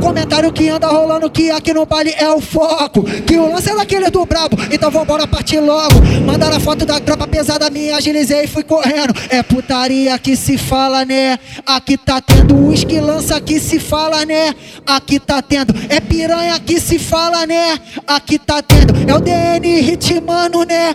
Comentário que anda rolando que aqui no baile é o foco. Que o lance é daquele do brabo, então vambora partir logo. Mandaram a foto da tropa pesada, me agilizei e fui correndo. É putaria que se fala, né? Aqui tá tendo uísque, lança que se fala, né? Aqui tá tendo. É piranha que se fala, né? Aqui tá tendo. É o DN ritmando, né?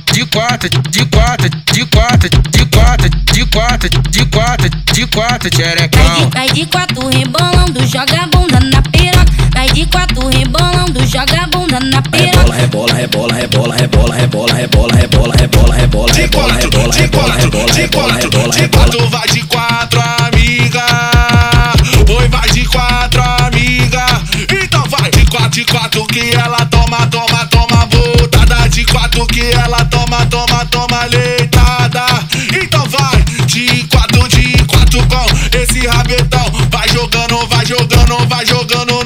de quatro, de quatro, de quatro, de quatro, de quatro, de quatro, de quatro, xerecão. Vai de quatro rebolando, joga a bunda na piroca. Vai de quatro rebolando, joga a bunda na piroca. Rebola, rebola, rebola, rebola, rebola, rebola, rebola, rebola, rebola, de quatro, de quatro, de quatro, de quatro, vai de quatro, amiga. Oi, vai de quatro, amiga. Então vai de quatro, de quatro que ela toma, esse rabetão. Vai jogando, vai jogando, vai jogando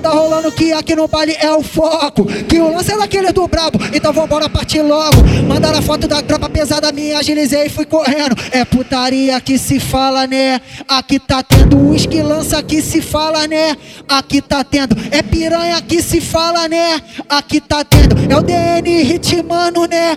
anda rolando que aqui no baile é o foco. Que o lance é daquele do brabo, então vambora partir logo. Mandaram a foto da tropa pesada, me agilizei e fui correndo. É putaria que se fala, né? Aqui tá tendo uísque, lança que se fala, né? Aqui tá tendo. É piranha que se fala, né? Aqui tá tendo. É o DN ritmando, né?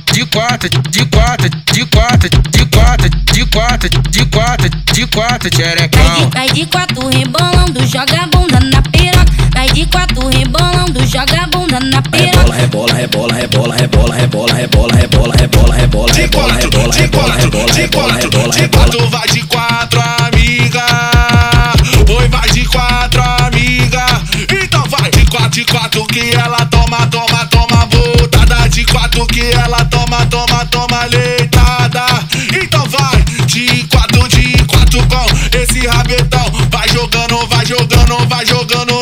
de quatro, de quatro, de quatro, de quatro, de quatro, de quatro, de quatro, xerecão. Vai de quatro rebolando, joga a bunda na piroca. Vai de quatro rebolando, joga a bunda na piroca. Rebola, rebola, rebola, rebola, rebola, rebola, rebola, rebola, rebola, de quatro, de quatro, de quatro, de quatro, vai de quatro, amiga. Oi, vai de quatro, amiga. Então vai de quatro, de quatro que ela toma, toma, toma, de quatro que ela toma toma, toma leitada. Então vai, de quatro, de quatro com esse rabetão. Vai jogando, vai jogando, vai jogando